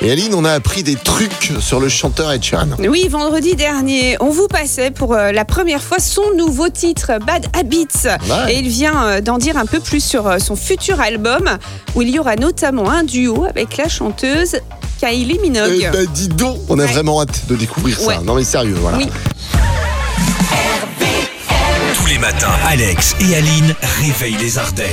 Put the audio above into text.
Et Aline, on a appris des trucs sur le chanteur Ed Sheeran. Oui, vendredi dernier, on vous passait pour euh, la première fois son nouveau titre, Bad Habits. Et il vient euh, d'en dire un peu plus sur euh, son futur album, où il y aura notamment un duo avec la chanteuse Kylie Minogue. Eh ben dis donc, on a vraiment hâte de découvrir ça. Non mais sérieux, voilà. Tous les matins, Alex et Aline réveillent les Ardennes.